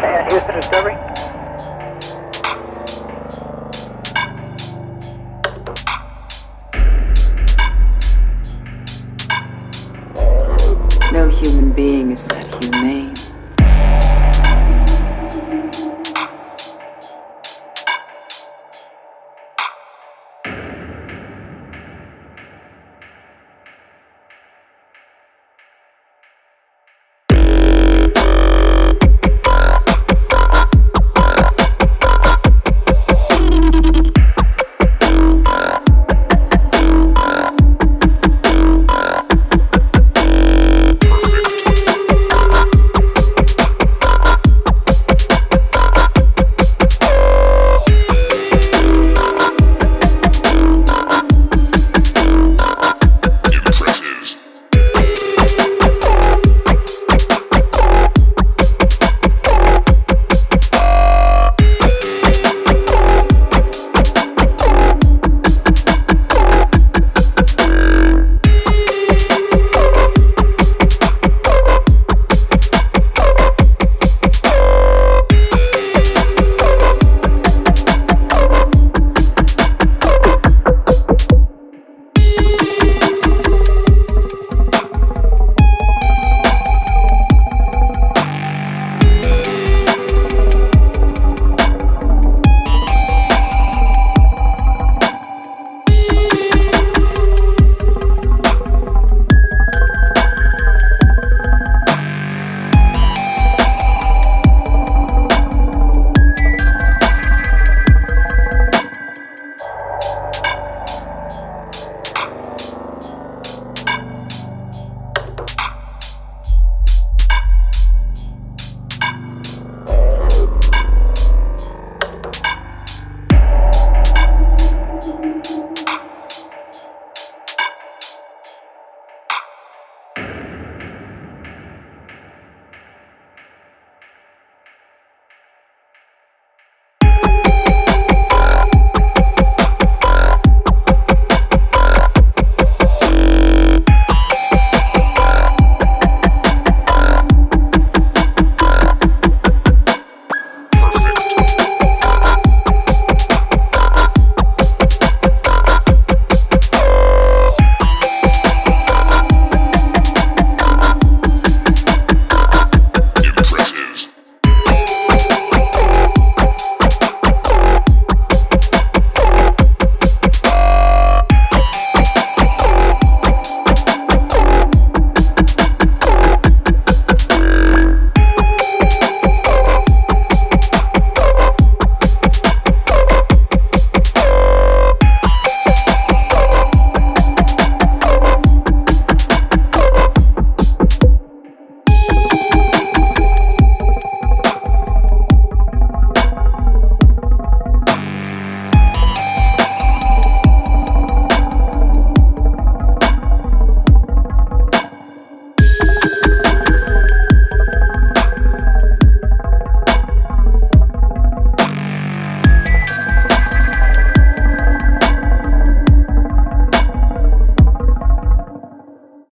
And Houston Discovery. No human being is that humane.